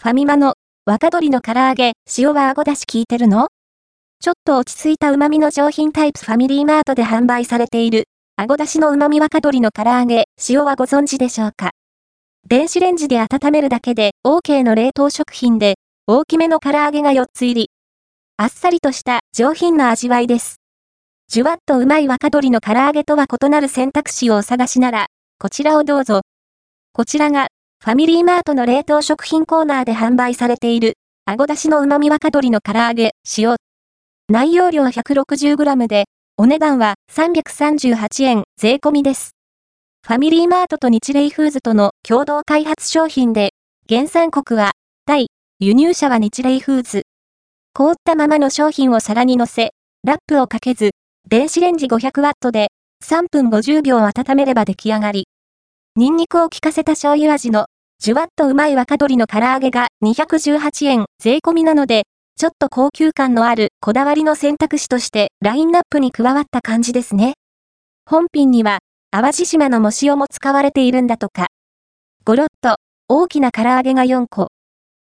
ファミマの若鶏の唐揚げ、塩はあごだし効いてるの？ちょっと落ち着いた旨味の上品タイプファミリーマートで販売されている、あごだしの旨味若鶏の唐揚げ、塩はご存知でしょうか？電子レンジで温めるだけで OK の冷凍食品で、大きめの唐揚げが4つ入り。あっさりとした上品な味わいです。じゅわっとうまい若鶏の唐揚げとは異なる選択肢をお探しなら、こちらをどうぞ。こちらがファミリーマートの冷凍食品コーナーで販売されている、あごだしの旨味若鶏の唐揚げ、塩。内容量 160g で、お値段は338円税込みです。ファミリーマートと日霊フーズとの共同開発商品で、原産国は、タイ、輸入者は日霊フーズ。凍ったままの商品を皿に乗せ、ラップをかけず、電子レンジ 500W で3分50秒温めれば出来上がり。ニンニクを効かせた醤油味の、じゅわっとうまい若鶏の唐揚げが218円税込みなので、ちょっと高級感のあるこだわりの選択肢としてラインナップに加わった感じですね。本品には、淡路島の藻塩も使われているんだとか。ごろっと、大きな唐揚げが4個。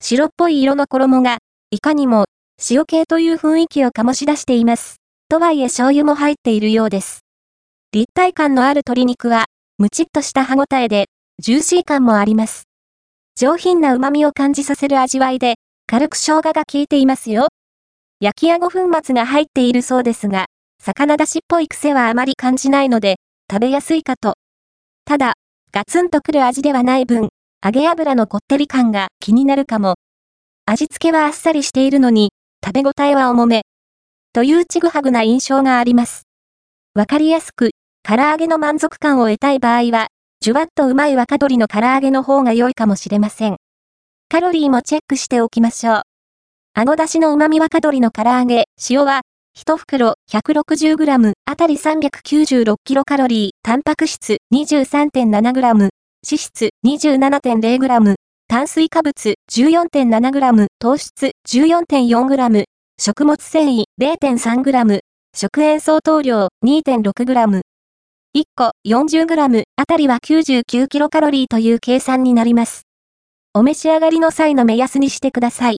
白っぽい色の衣が、いかにも、塩系という雰囲気を醸し出しています。とはいえ醤油も入っているようです。立体感のある鶏肉は、むちっとした歯ごたえで、ジューシー感もあります。上品な旨味を感じさせる味わいで、軽く生姜が効いていますよ。焼きあご粉末が入っているそうですが、魚だしっぽい癖はあまり感じないので、食べやすいかと。ただ、ガツンとくる味ではない分、揚げ油のこってり感が気になるかも。味付けはあっさりしているのに、食べ応えは重め。というちぐはぐな印象があります。わかりやすく、唐揚げの満足感を得たい場合は、じゅわっとうまい若鶏の唐揚げの方が良いかもしれません。カロリーもチェックしておきましょう。あごだしの旨味若鶏の唐揚げ、塩は、1袋 160g あたり 396kcal、タンパク質 23.7g、脂質 27.0g、炭水化物 14.7g、糖質 14.4g、食物繊維 0.3g、食塩相当量 2.6g、1個 40g あたりは 99kcal という計算になります。お召し上がりの際の目安にしてください。